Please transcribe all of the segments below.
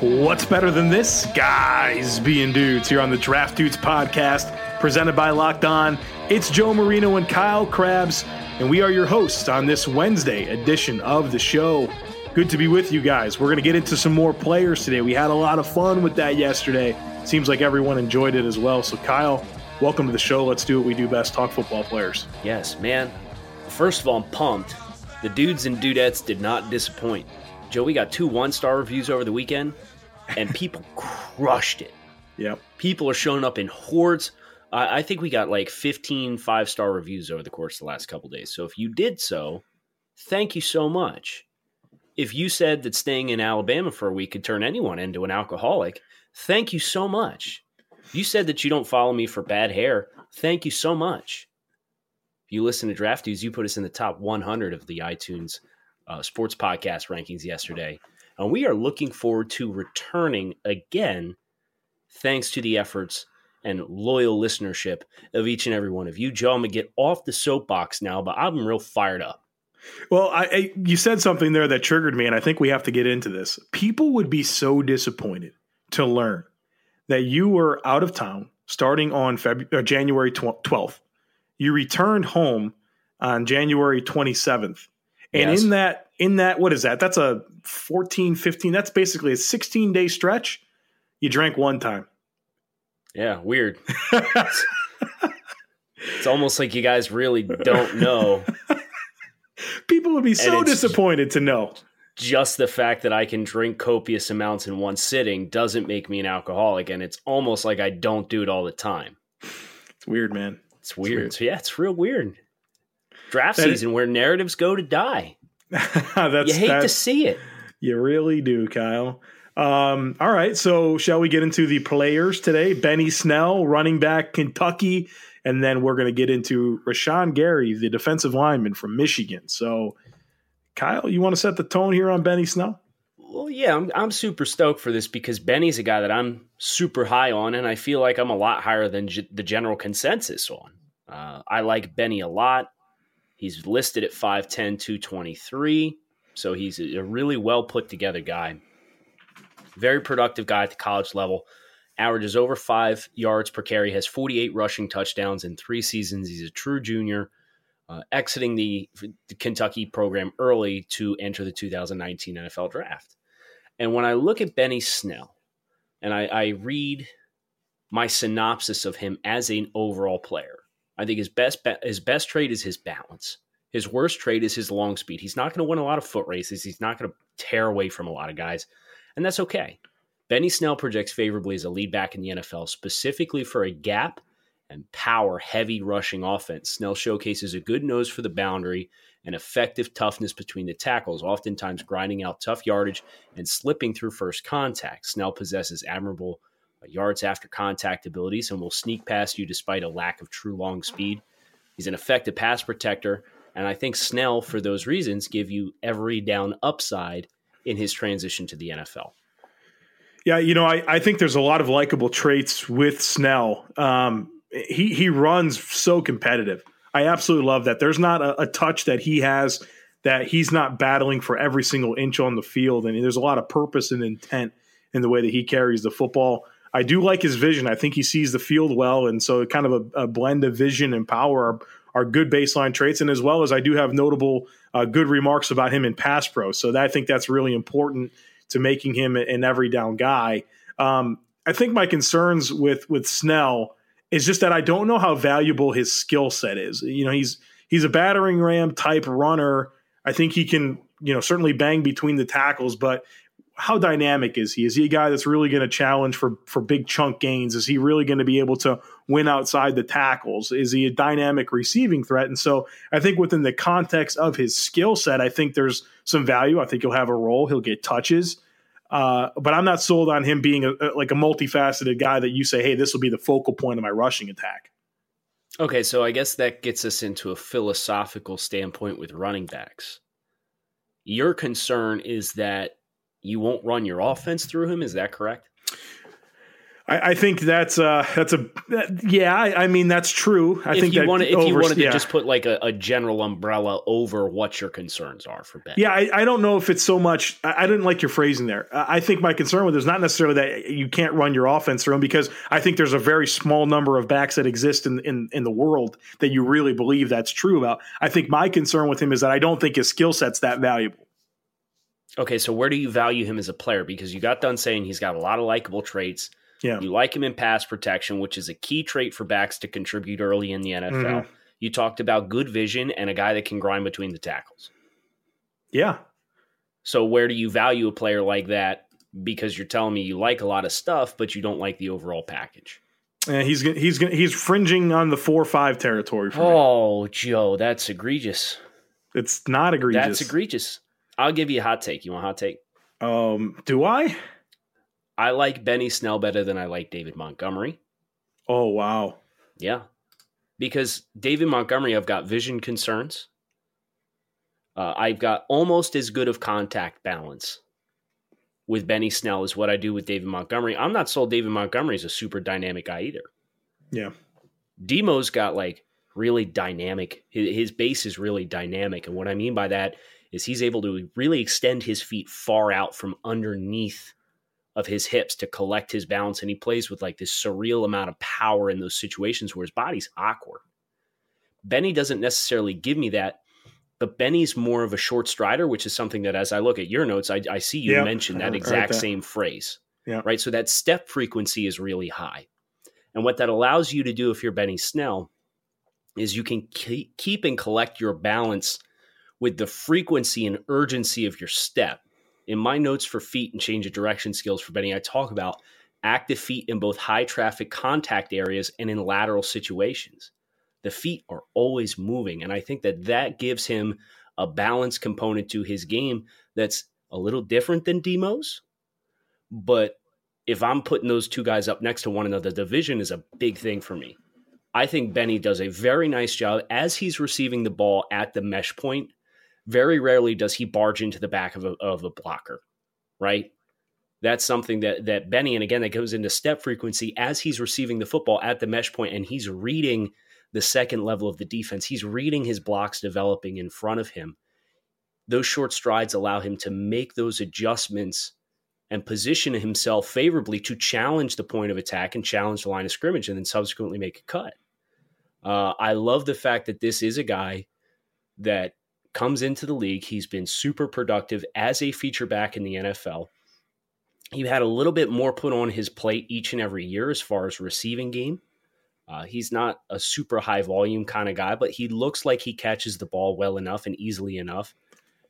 What's better than this? Guys being dudes here on the Draft Dudes podcast, presented by Locked On. It's Joe Marino and Kyle Crabbs, and we are your hosts on this Wednesday edition of the show. Good to be with you guys. We're going to get into some more players today. We had a lot of fun with that yesterday. Seems like everyone enjoyed it as well. So, Kyle, welcome to the show. Let's do what we do best talk football players. Yes, man. First of all, I'm pumped. The dudes and dudettes did not disappoint. Joe, we got two one star reviews over the weekend, and people crushed it. Yep. People are showing up in hordes. I, I think we got like 15 five star reviews over the course of the last couple days. So if you did so, thank you so much. If you said that staying in Alabama for a week could turn anyone into an alcoholic, thank you so much. You said that you don't follow me for bad hair. Thank you so much. If you listen to Draft Dudes, you put us in the top 100 of the iTunes uh, sports podcast rankings yesterday. And we are looking forward to returning again, thanks to the efforts and loyal listenership of each and every one of you. Joe, I'm going to get off the soapbox now, but I'm real fired up. Well, I, I, you said something there that triggered me, and I think we have to get into this. People would be so disappointed to learn that you were out of town starting on February, uh, January 12th. You returned home on January 27th. And Yes. in that, in that, what is that? That's a 14, 15, that's basically a 16 day stretch. You drank one time. Yeah, weird. It's almost like you guys really don't know People would be so disappointed to know. just the fact that I can drink copious amounts in one sitting doesn't make me an alcoholic. And it's almost like I don't do it all the time. It's weird, man. It's weird. weird. So, yeah, it's real weird. Draft That is- season where narratives go to die. that's You hate to see it. You really do, Kyle. Um, all right, so shall we get into the players today? Benny Snell, running back, Kentucky, and then we're going to get into Rashan Gary, the defensive lineman from Michigan. So, Kyle, you want to set the tone here on Benny Snell? Well, yeah, I'm, I'm super stoked for this because Benny's a guy that I'm super high on, and I feel like I'm a lot higher than g- the general consensus on. Uh, I like Benny a lot. He's listed at 5'10, 223. So he's a really well put together guy. Very productive guy at the college level. Averages over five yards per carry, has 48 rushing touchdowns in three seasons. He's a true junior, uh, exiting the, the Kentucky program early to enter the 2019 NFL draft. And when I look at Benny Snell and I, I read my synopsis of him as an overall player, I think his best ba- his best trait is his balance. His worst trait is his long speed. He's not going to win a lot of foot races. He's not going to tear away from a lot of guys, and that's okay. Benny Snell projects favorably as a lead back in the NFL, specifically for a gap and power heavy rushing offense. Snell showcases a good nose for the boundary and effective toughness between the tackles, oftentimes grinding out tough yardage and slipping through first contact. Snell possesses admirable uh, yards after contact abilities and will sneak past you despite a lack of true long speed. He's an effective pass protector, and I think Snell, for those reasons, give you every down upside in his transition to the NFL. Yeah, you know, I, I think there's a lot of likable traits with Snell. Um, he he runs so competitive. I absolutely love that. There's not a, a touch that he has that he's not battling for every single inch on the field, and there's a lot of purpose and intent in the way that he carries the football. I do like his vision. I think he sees the field well, and so kind of a, a blend of vision and power are, are, good baseline traits. And as well as I do have notable uh, good remarks about him in pass pro, so that, I think that's really important to making him an every down guy. Um, I think my concerns with with Snell is just that I don't know how valuable his skill set is. You know, he's he's a battering ram type runner. I think he can, you know, certainly bang between the tackles, but how dynamic is he? Is he a guy that's really going to challenge for for big chunk gains? Is he really going to be able to win outside the tackles? Is he a dynamic receiving threat? And so I think within the context of his skill set, I think there's some value. I think he'll have a role. He'll get touches. Uh, but I'm not sold on him being a, a, like a multifaceted guy that you say, hey, this will be the focal point of my rushing attack. Okay, so I guess that gets us into a philosophical standpoint with running backs. Your concern is that you won't run your offense through him. Is that correct? I, I think that's uh, that's a that, yeah. I, I, mean that's true. I if think you wanted, if over, you wanted yeah. to just put like a, a, general umbrella over what your concerns are for Ben. Yeah, I, I don't know if it's so much. I, didn't like your phrasing there. I think my concern with it is not necessarily that you can't run your offense through him because I think there's a very small number of backs that exist in in in the world that you really believe that's true about. I think my concern with him is that I don't think his skill set's that valuable. Okay, so where do you value him as a player? Because you got done saying he's got a lot of likable traits. Yeah. You like him in pass protection, which is a key trait for backs to contribute early in the NFL. Mm-hmm. You talked about good vision and a guy that can grind between the tackles. Yeah. So where do you value a player like that? Because you're telling me you like a lot of stuff, but you don't like the overall package. Yeah, he's he's he's fringing on the four five territory. oh, me. Joe, that's egregious. It's not egregious. That's egregious. I'll give you a hot take. You want a hot take? Um, do I? I like Benny Snell better than I like David Montgomery. Oh wow. Yeah. Because David Montgomery, I've got vision concerns. Uh, I've got almost as good of contact balance with Benny Snell as what I do with David Montgomery. I'm not sold David Montgomery is a super dynamic guy either. Yeah. Demo's got like really dynamic, his, his base is really dynamic. And what I mean by that is he's able to really extend his feet far out from underneath of his hips to collect his balance and he plays with like this surreal amount of power in those situations where his body's awkward. Benny doesn't necessarily give me that, but Benny's more of a short strider, which is something that as I look at your notes, I, I see you yep. mention that exact that. same phrase. Yeah. Right. So that step frequency is really high. And what that allows you to do if you're Benny Snell is you can keep and collect your balance with the frequency and urgency of your step. In my notes for feet and change of direction skills for Benny, I talk about active feet in both high traffic contact areas and in lateral situations. The feet are always moving. And I think that that gives him a balance component to his game that's a little different than Demo's. But if I'm putting those two guys up next to one another, the vision is a big thing for me. I think Benny does a very nice job as he's receiving the ball at the mesh point very rarely does he barge into the back of a, of a blocker, right? That's something that that Benny, and again, that goes into step frequency as he's receiving the football at the mesh point and he's reading the second level of the defense. He's reading his blocks developing in front of him. Those short strides allow him to make those adjustments and position himself favorably to challenge the point of attack and challenge the line of scrimmage and then subsequently make a cut. Uh, I love the fact that this is a guy that comes into the league. He's been super productive as a feature back in the NFL. He had a little bit more put on his plate each and every year as far as receiving game. Uh, he's not a super high volume kind of guy, but he looks like he catches the ball well enough and easily enough.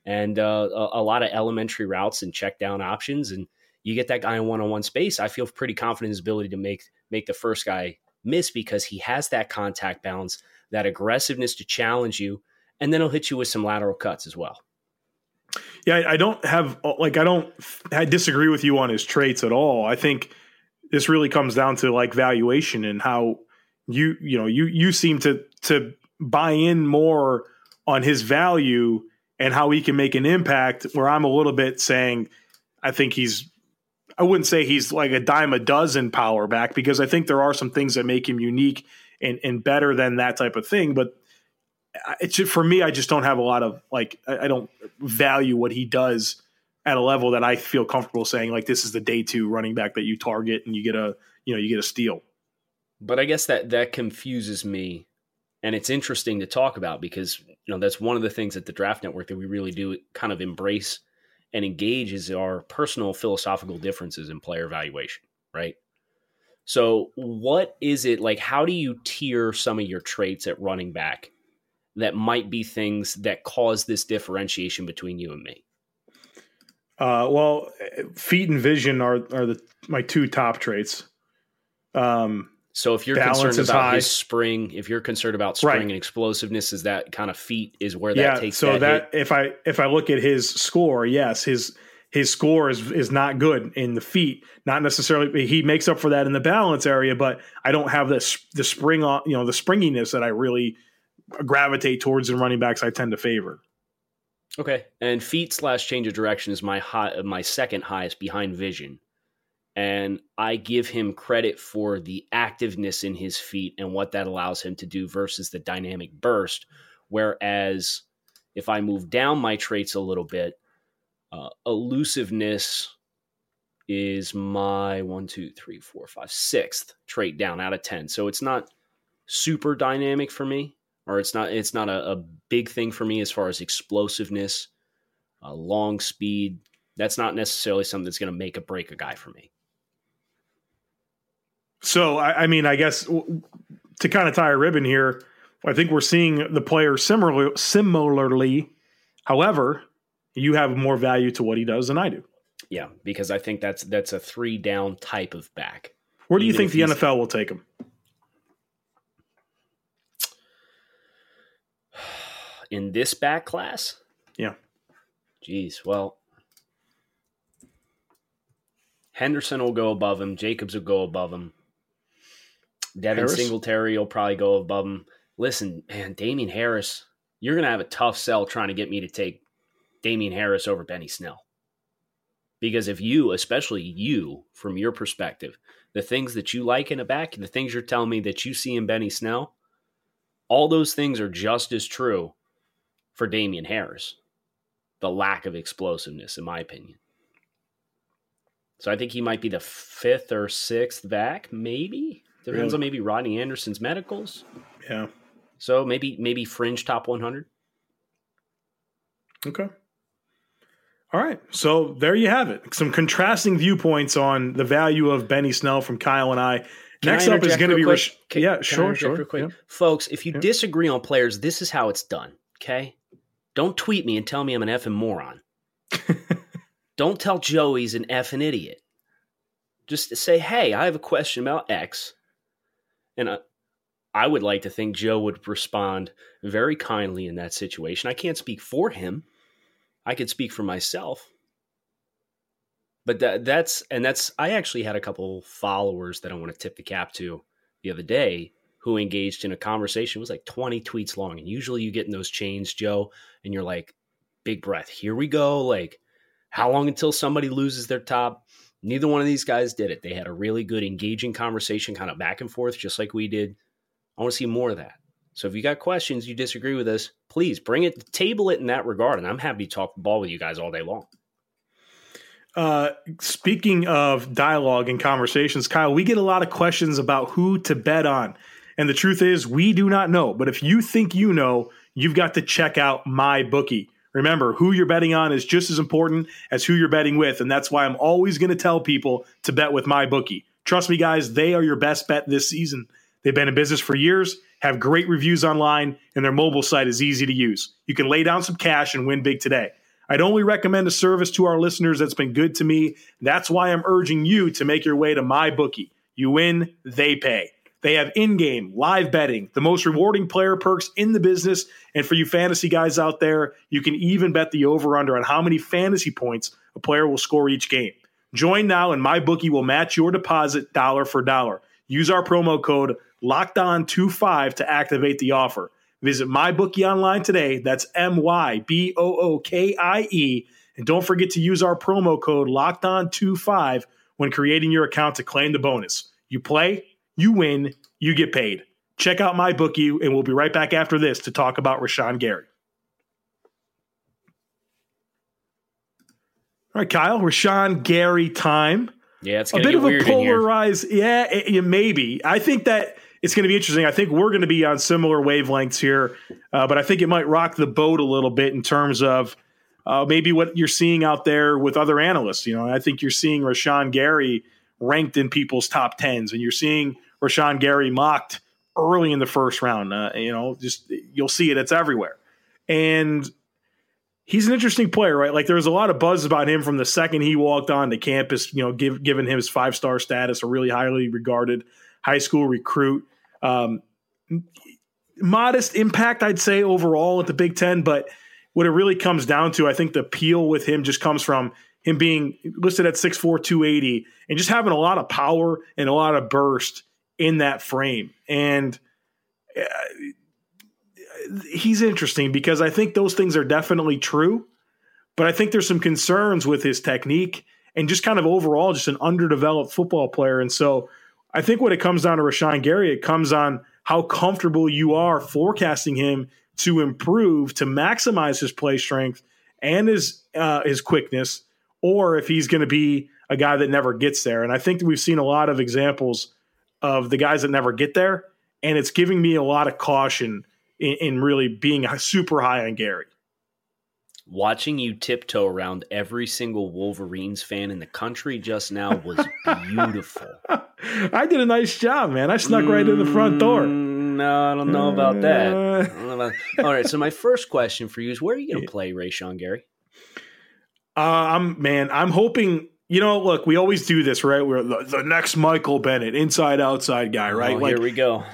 And uh, a, a, lot of elementary routes and check down options. And you get that guy in one on one space. I feel pretty confident in his ability to make make the first guy miss because he has that contact balance, that aggressiveness to challenge you and then he'll hit you with some lateral cuts as well. Yeah, I don't have like I don't I disagree with you on his traits at all. I think this really comes down to like valuation and how you you know you you seem to to buy in more on his value and how he can make an impact where I'm a little bit saying I think he's I wouldn't say he's like a dime a dozen power back because I think there are some things that make him unique and, and better than that type of thing. But it's for me. I just don't have a lot of like. I, don't value what he does at a level that I feel comfortable saying like this is the day two running back that you target and you get a you know you get a steal. But I guess that that confuses me, and it's interesting to talk about because you know that's one of the things at the Draft Network that we really do kind of embrace and engage is our personal philosophical differences in player evaluation, right? So, what is it like? How do you tier some of your traits at running back that might be things that cause this differentiation between you and me? Uh, well, feet and vision are are the my two top traits. Um, so if you're concerned about high. his spring, if you're concerned about spring right. and explosiveness, is that kind of feet is where that yeah, takes. So that, that if I if I look at his score, yes, his his score is is not good in the feet. Not necessarily he makes up for that in the balance area, but I don't have this the spring on you know the springiness that I really gravitate towards in running backs. I tend to favor. Okay, and feet slash change of direction is my high, my second highest behind vision, and I give him credit for the activeness in his feet and what that allows him to do versus the dynamic burst. Whereas if I move down my traits a little bit, uh, elusiveness is my one, two, three, four, five, sixth trait down out of ten. So it's not super dynamic for me or it's not it's not a, a big thing for me as far as explosiveness, uh, long speed. That's not necessarily something that's going to make a break a guy for me. So I, I mean, I guess to kind of tie a ribbon here, I think we're seeing the player similarly. Similarly, however, you have more value to what he does than I do. Yeah, because I think that's that's a three down type of back. Where do you think the NFL will take him? In this back class? Yeah. Jeez. Well, Henderson will go above him. Jacobs will go above him. Devin Harris? Singletary will probably go above him. Listen, man, Damien Harris, you're going to have a tough sell trying to get me to take Damien Harris over Benny Snell. Because if you, especially you, from your perspective, the things that you like in a back, the things you're telling me that you see in Benny Snell, all those things are just as true for Damien Harris. The lack of explosiveness, in my opinion. So I think he might be the fifth or sixth back, maybe. Depends on maybe Rodney Anderson's medicals. Yeah. So maybe maybe fringe top 100. Okay. All right. So there you have it. Some contrasting viewpoints on the value of Benny Snell from Kyle and I. Can Next I up is going to be Rash- can, yeah, can sure, sure. Yeah. Folks, if you yeah. disagree on players, this is how it's done. Okay. Don't tweet me and tell me I'm an effing moron. Don't tell Joe he's an effing idiot. Just say, hey, I have a question about X. And I, I would like to think Joe would respond very kindly in that situation. I can't speak for him. I could speak for myself. But that, that's, and that's, I actually had a couple followers that I want to tip the cap to the other day who engaged in a conversation. It was like 20 tweets long. And usually you get in those chains, Joe, and you're like, big breath, here we go. Like, how long until somebody loses their top? Neither one of these guys did it. They had a really good, engaging conversation, kind of back and forth, just like we did. I want to see more of that. So if you got questions, you disagree with us, please bring it, table it in that regard, and I'm happy to talk ball with you guys all day long. Uh, speaking of dialogue and conversations, Kyle, we get a lot of questions about who to bet on. And the truth is, we do not know. But if you think you know, you've got to check out my bookie. Remember, who you're betting on is just as important as who you're betting with. And that's why I'm always going to tell people to bet with my bookie. Trust me, guys, they are your best bet this season. They've been in business for years, have great reviews online, and their mobile site is easy to use. You can lay down some cash and win big today. I'd only recommend a service to our listeners that's been good to me. That's why I'm urging you to make your way to my bookie. You win, they pay. They have in game live betting, the most rewarding player perks in the business. And for you fantasy guys out there, you can even bet the over under on how many fantasy points a player will score each game. Join now, and my bookie will match your deposit dollar for dollar. Use our promo code locked on 25 to activate the offer. Visit my bookie online today. That's M Y B O O K I E. And don't forget to use our promo code locked on 25 when creating your account to claim the bonus. You play, you win, you get paid. Check out my bookie, and we'll be right back after this to talk about Rashan Gary. All right, Kyle, Rashan Gary time. Yeah, it's a bit of a polarized. Yeah, it, it, maybe. I think that it's going to be interesting. I think we're going to be on similar wavelengths here, uh, but I think it might rock the boat a little bit in terms of uh, maybe what you're seeing out there with other analysts. You know, I think you're seeing Rashan Gary ranked in people's top tens, and you're seeing Rashan Gary mocked early in the first round. Uh, you know, just you'll see it; it's everywhere, and he's an interesting player, right? Like there was a lot of buzz about him from the second he walked onto campus. You know, give, given him his five star status, a really highly regarded high school recruit. Um, modest impact, I'd say overall at the Big Ten, but what it really comes down to, I think the appeal with him just comes from him being listed at 6'4", 280, and just having a lot of power and a lot of burst in that frame. And uh, he's interesting because I think those things are definitely true, but I think there's some concerns with his technique and just kind of overall just an underdeveloped football player. And so I think when it comes down to Rashan Gary, it comes on how comfortable you are forecasting him to improve to maximize his play strength and his uh, his quickness, or if he's going to be a guy that never gets there. And I think we've seen a lot of examples of the guys that never get there, and it's giving me a lot of caution in, in really being super high on Gary. Watching you tiptoe around every single Wolverines fan in the country just now was beautiful. I did a nice job, man. I snuck mm, right in the front door. Mm, no, I don't know about that. Know about... All right, so my first question for you is: Where are you going to play Rashan Gary? Uh, I'm man. I'm hoping. You know, look, we always do this, right? We're the, the next Michael Bennett, inside outside guy, right? Oh, like, here we go.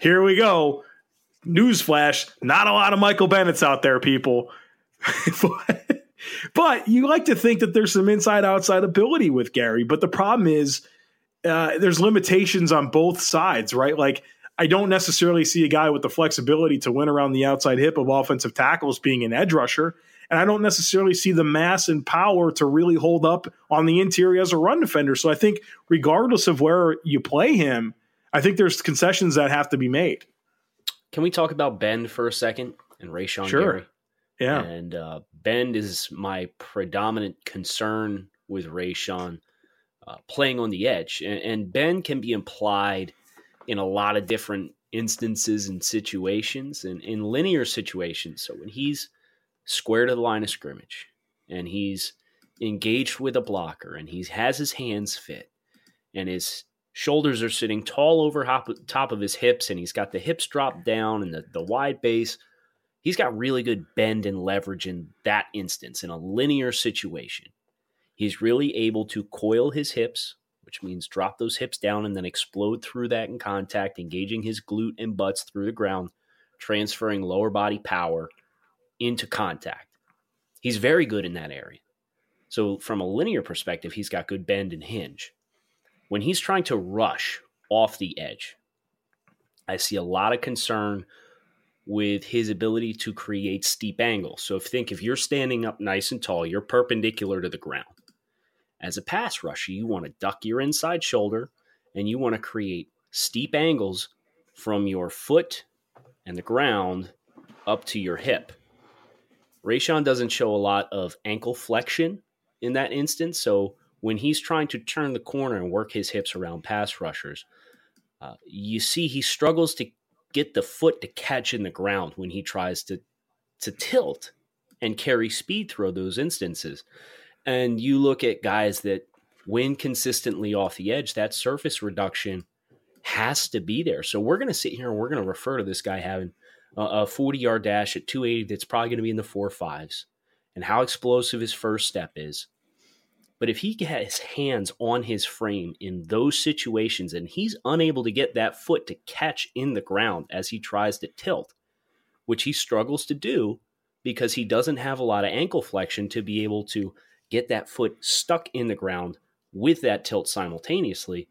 Here we go newsflash, not a lot of Michael Bennett's out there, people. but, but, you like to think that there's some inside outside ability with Gary. But the problem is uh, there's limitations on both sides, right? Like, I don't necessarily see a guy with the flexibility to win around the outside hip of offensive tackles being an edge rusher. And I don't necessarily see the mass and power to really hold up on the interior as a run defender. So I think, regardless of where you play him, I think there's concessions that have to be made. Can we talk about Bend for a second and Rashan sure. Gary? Yeah. And uh, Bend is my predominant concern with Rashan uh, playing on the edge. And, and Bend can be implied in a lot of different instances and situations and in linear situations. So when he's square to the line of scrimmage. And he's engaged with a blocker and he has his hands fit and his shoulders are sitting tall over hop, top of his hips and he's got the hips dropped down and the, the wide base. He's got really good bend and leverage in that instance in a linear situation. He's really able to coil his hips which means drop those hips down and then explode through that in contact engaging his glute and butts through the ground transferring lower body power into contact he's very good in that area so from a linear perspective he's got good bend and hinge when he's trying to rush off the edge, I see a lot of concern with his ability to create steep angles. So if think if you're standing up nice and tall, you're perpendicular to the ground. As a pass rusher, you want to duck your inside shoulder and you want to create steep angles from your foot and the ground up to your hip. Rashan doesn't show a lot of ankle flexion in that instance, so when he's trying to turn the corner and work his hips around pass rushers, uh, you see he struggles to get the foot to catch in the ground when he tries to to tilt and carry speed through those instances. And you look at guys that win consistently off the edge, that surface reduction has to be there. So we're going to sit here and we're going to refer to this guy having a 40 yard dash at 280 that's probably going to be in the four fives and how explosive his first step is but if he has hands on his frame in those situations and he's unable to get that foot to catch in the ground as he tries to tilt, which he struggles to do because he doesn't have a lot of ankle flexion to be able to get that foot stuck in the ground with that tilt simultaneously,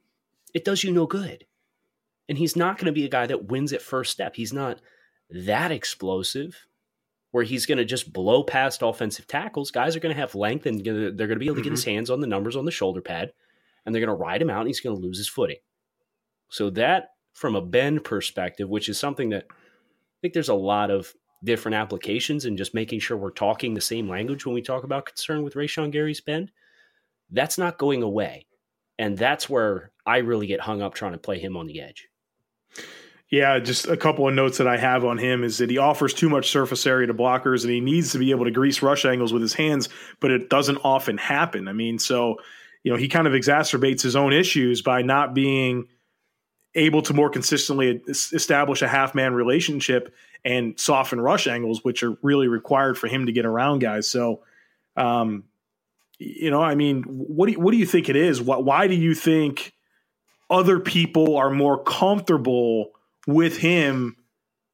it does you no good. And he's not going to be a guy that wins at first step. He's not that explosive where he's going to just blow past offensive tackles. Guys are going to have length and they're going to be able to get his mm-hmm. hands on the numbers on the shoulder pad and they're going to ride him out and he's going to lose his footing. So, that from a bend perspective, which is something that I think there's a lot of different applications and just making sure we're talking the same language when we talk about concern with Rashan Gary's bend. That's not going away. And that's where I really get hung up trying to play him on the edge. Yeah, just a couple of notes that I have on him is that he offers too much surface area to blockers and he needs to be able to grease rush angles with his hands, but it doesn't often happen. I mean, so, you know, he kind of exacerbates his own issues by not being able to more consistently establish a half man relationship and soften rush angles, which are really required for him to get around guys. So, um, you know, I mean, what do you, what do you think it is? Why, why do you think other people are more comfortable with him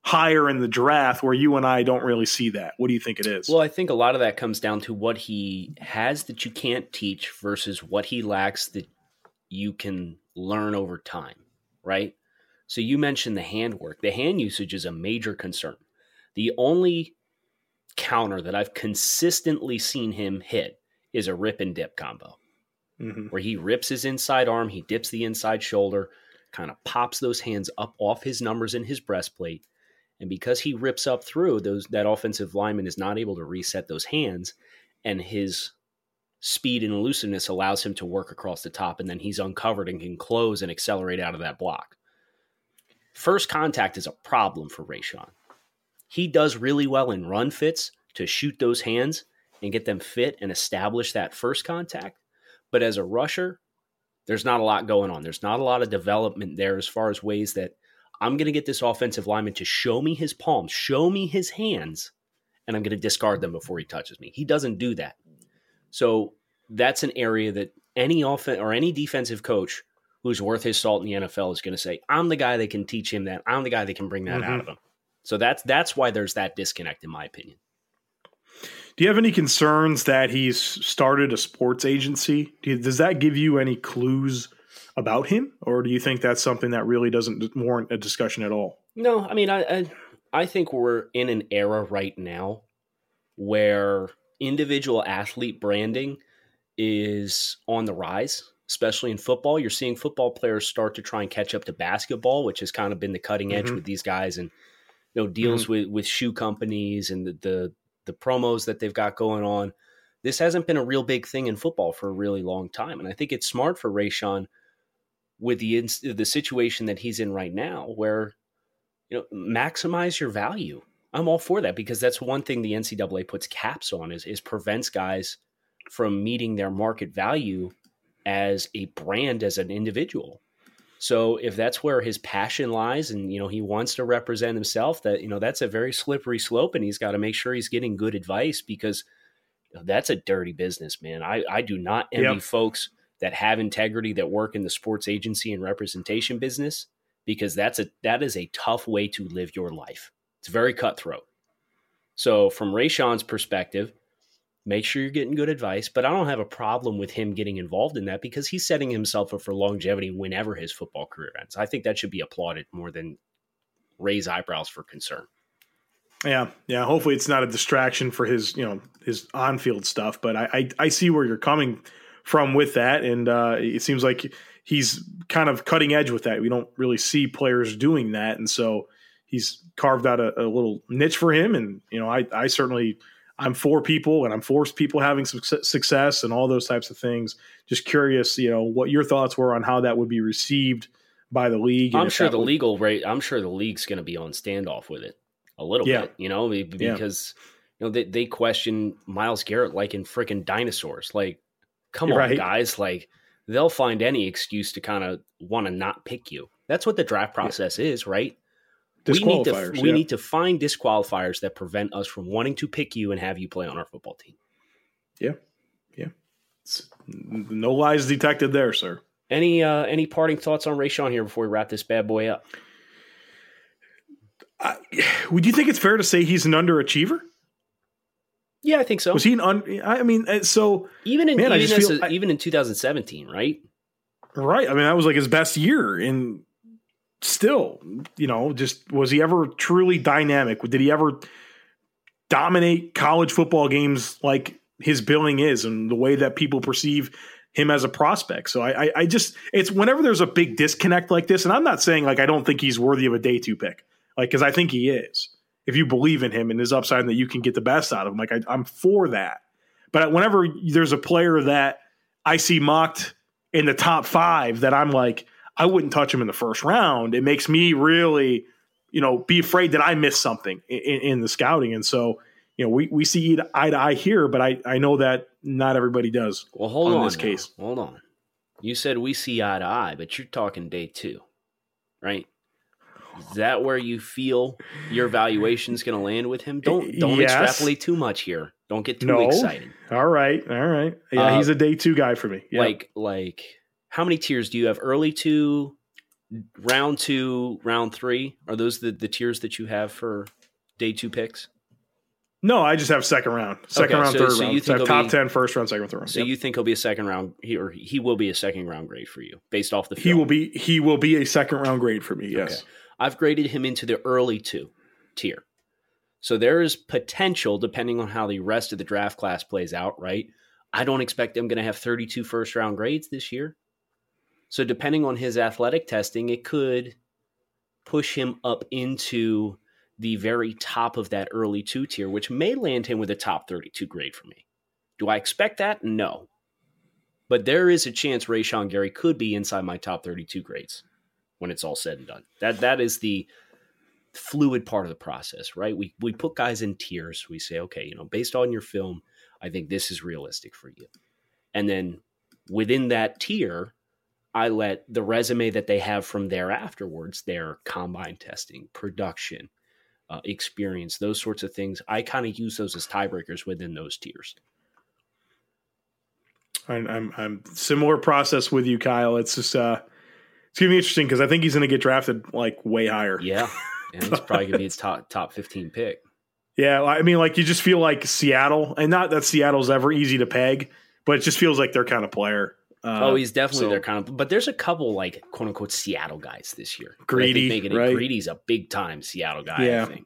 higher in the draft where you and I don't really see that. What do you think it is? Well, I think a lot of that comes down to what he has that you can't teach versus what he lacks that you can learn over time, right? So you mentioned the handwork. The hand usage is a major concern. The only counter that I've consistently seen him hit is a rip and dip combo, mm-hmm. where he rips his inside arm, he dips the inside shoulder, kind of pops those hands up off his numbers in his breastplate. And because he rips up through those, that offensive lineman is not able to reset those hands, and his speed and elusiveness allows him to work across the top, and then he's uncovered and can close and accelerate out of that block. First contact is a problem for Rashan. He does really well in run fits to shoot those hands and get them fit and establish that first contact. But as a rusher, there's not a lot going on. There's not a lot of development there as far as ways that I'm going to get this offensive lineman to show me his palms, show me his hands, and I'm going to discard them before he touches me. He doesn't do that. So that's an area that any offense or any defensive coach who's worth his salt in the NFL is going to say, "I'm the guy that can teach him that. I'm the guy that can bring that mm-hmm. out of him." So that's that's why there's that disconnect, in my opinion. Do you have any concerns that he's started a sports agency? You, does that give you any clues about him, or do you think that's something that really doesn't warrant a discussion at all? No, I mean, I, I, I think we're in an era right now where individual athlete branding is on the rise, especially in football. You're seeing football players start to try and catch up to basketball, which has kind of been the cutting edge mm-hmm. with these guys and you know deals mm-hmm. with with shoe companies and the, the the promos that they've got going on. This hasn't been a real big thing in football for a really long time, and I think it's smart for Rashan with the the situation that he's in right now, where you know maximize your value. I'm all for that because that's one thing the NCAA puts caps on is is prevents guys from meeting their market value as a brand as an individual. So if that's where his passion lies and you know he wants to represent himself that you know that's a very slippery slope and he's got to make sure he's getting good advice because that's a dirty business, man. I I do not envy yep. folks that have integrity that work in the sports agency and representation business because that's a that is a tough way to live your life. It's very cutthroat. So from Rashan's perspective, Make sure you're getting good advice, but I don't have a problem with him getting involved in that because he's setting himself up for longevity whenever his football career ends. I think that should be applauded more than raise eyebrows for concern. Yeah, yeah. Hopefully, it's not a distraction for his, you know, his on-field stuff. But I, I, I see where you're coming from with that, and uh, it seems like he's kind of cutting edge with that. We don't really see players doing that, and so he's carved out a, a little niche for him. And you know, I, I certainly I'm for people and I'm for people having success and all those types of things. Just curious, you know, what your thoughts were on how that would be received by the league. I'm sure the would... legal rate. I'm sure the league's going to be on standoff with it a little yeah. bit, you know, because yeah. you know they, they question Myles Garrett like in freaking dinosaurs. Like, come You're on, right. guys! Like they'll find any excuse to kind of want to not pick you. That's what the draft process yeah. is, right? We need to we yeah. need to find disqualifiers that prevent us from wanting to pick you and have you play on our football team. Yeah, yeah. It's, no lies detected there, sir. Any uh, any parting thoughts on Rashan here before we wrap this bad boy up? Uh, would you think it's fair to say he's an underachiever? Yeah, I think so. Was he an un? I mean, uh, so even in man, even, feel, a, even in 2017, right? Right. I mean, that was like his best year, in still, you know, just was he ever truly dynamic? Did he ever dominate college football games like his billing is and the way that people perceive him as a prospect? So I, I, I just, it's whenever there's a big disconnect like this, and I'm not saying like I don't think he's worthy of a day two pick, like, because I think he is. If you believe in him and his upside and that you can get the best out of him, like I, I'm for that. But whenever there's a player that I see mocked in the top five that I'm like, I wouldn't touch him in the first round. It makes me really, you know, be afraid that I miss something in, in the scouting. And so, you know, we, we see eye to eye here, but I, I know that not everybody does. Well, hold on. in this now. case. Hold on. You said we see eye to eye, but you're talking day two, right? Is that where you feel your valuation is going to land with him? Don't don't Yes. extrapolate too much here. Don't get too No. excited. All right. All right. Yeah, Uh, he's a day two guy for me. Yeah. Like like how many tiers do you have? Early two, round two, round three? Are those the, the tiers that you have for day two picks? no, I just have second round, second Okay, round, so- third so round. you So think he'll top be- 10, first round, second, third round. So Yep. you think he'll be a second round he or he will be a second round grade for you based off the Film. he will be he will be a second round grade for me. Yes. Okay. I've graded him into the early two tier. So there is potential, depending on how the rest of the draft class plays out, right? I don't expect I'm going to have 32 first round grades this year. So depending on his athletic testing, it could push him up into the very top of that early two tier, which may land him with a top 32 grade for me. Do I expect that? No. But there is a chance Rayshon Gary could be inside my top 32 grades when it's all said and done. That that is the fluid part of the process, right? We we put guys in tiers. We say, okay, you know, based on your film, I think this is realistic for you. And then within that tier, I let the resume that they have from there afterwards, their combine testing, production, uh, experience, those sorts of things. I kind of use those as tiebreakers within those tiers. I'm, I'm I'm similar process with you, Kyle. It's just uh, it's gonna be interesting because I think he's gonna get drafted like way higher. Yeah, and it's probably gonna be his top top fifteen pick. Yeah, I mean, like you just feel like Seattle, and not that Seattle's ever easy to peg, but it just feels like their kind of player. Uh, Oh, he's definitely so- their kind of. But there's a couple like quote unquote Seattle guys this year. Greedy, making it. right? Greedy's a big time Seattle guy. Yeah. I think.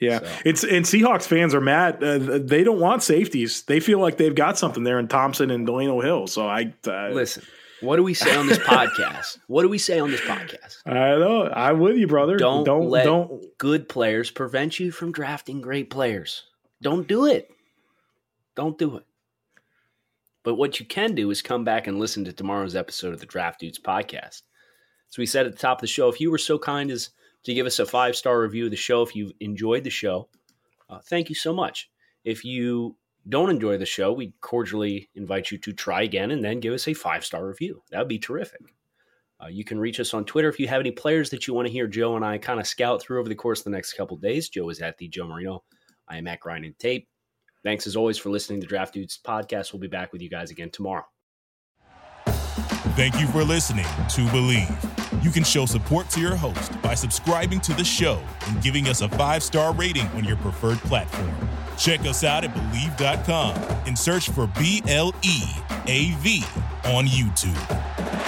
Yeah, So- it's and Seahawks fans are mad. Uh, they don't want safeties. They feel like they've got something there in Thompson and Delano Hill. So I, uh, Listen, what do we say on this podcast? What do we say on this podcast? I know I'm with you, brother. Don't, don't let don't. good players prevent you from drafting great players. Don't do it. Don't do it. But what you can do is come back and listen to tomorrow's episode of the Draft Dudes podcast. So we said at the top of the show, if you were so kind as to give us a five star review of the show, if you've enjoyed the show, uh, thank you so much. If you don't enjoy the show, we cordially invite you to try again and then give us a five star review. That would be terrific. Uh, you can reach us on Twitter if you have any players that you want to hear Joe and I kind of scout through over the course of the next couple days. Joe is at the Joe Marino. I am at Grinding Tape. Thanks as always for listening to Draft Dudes podcast. We'll be back with you guys again tomorrow. Thank you for listening to Bleav. You can show support to your host by subscribing to the show and giving us a five star rating on your preferred platform. Check us out at Bleav.com and search for B L E A V on YouTube.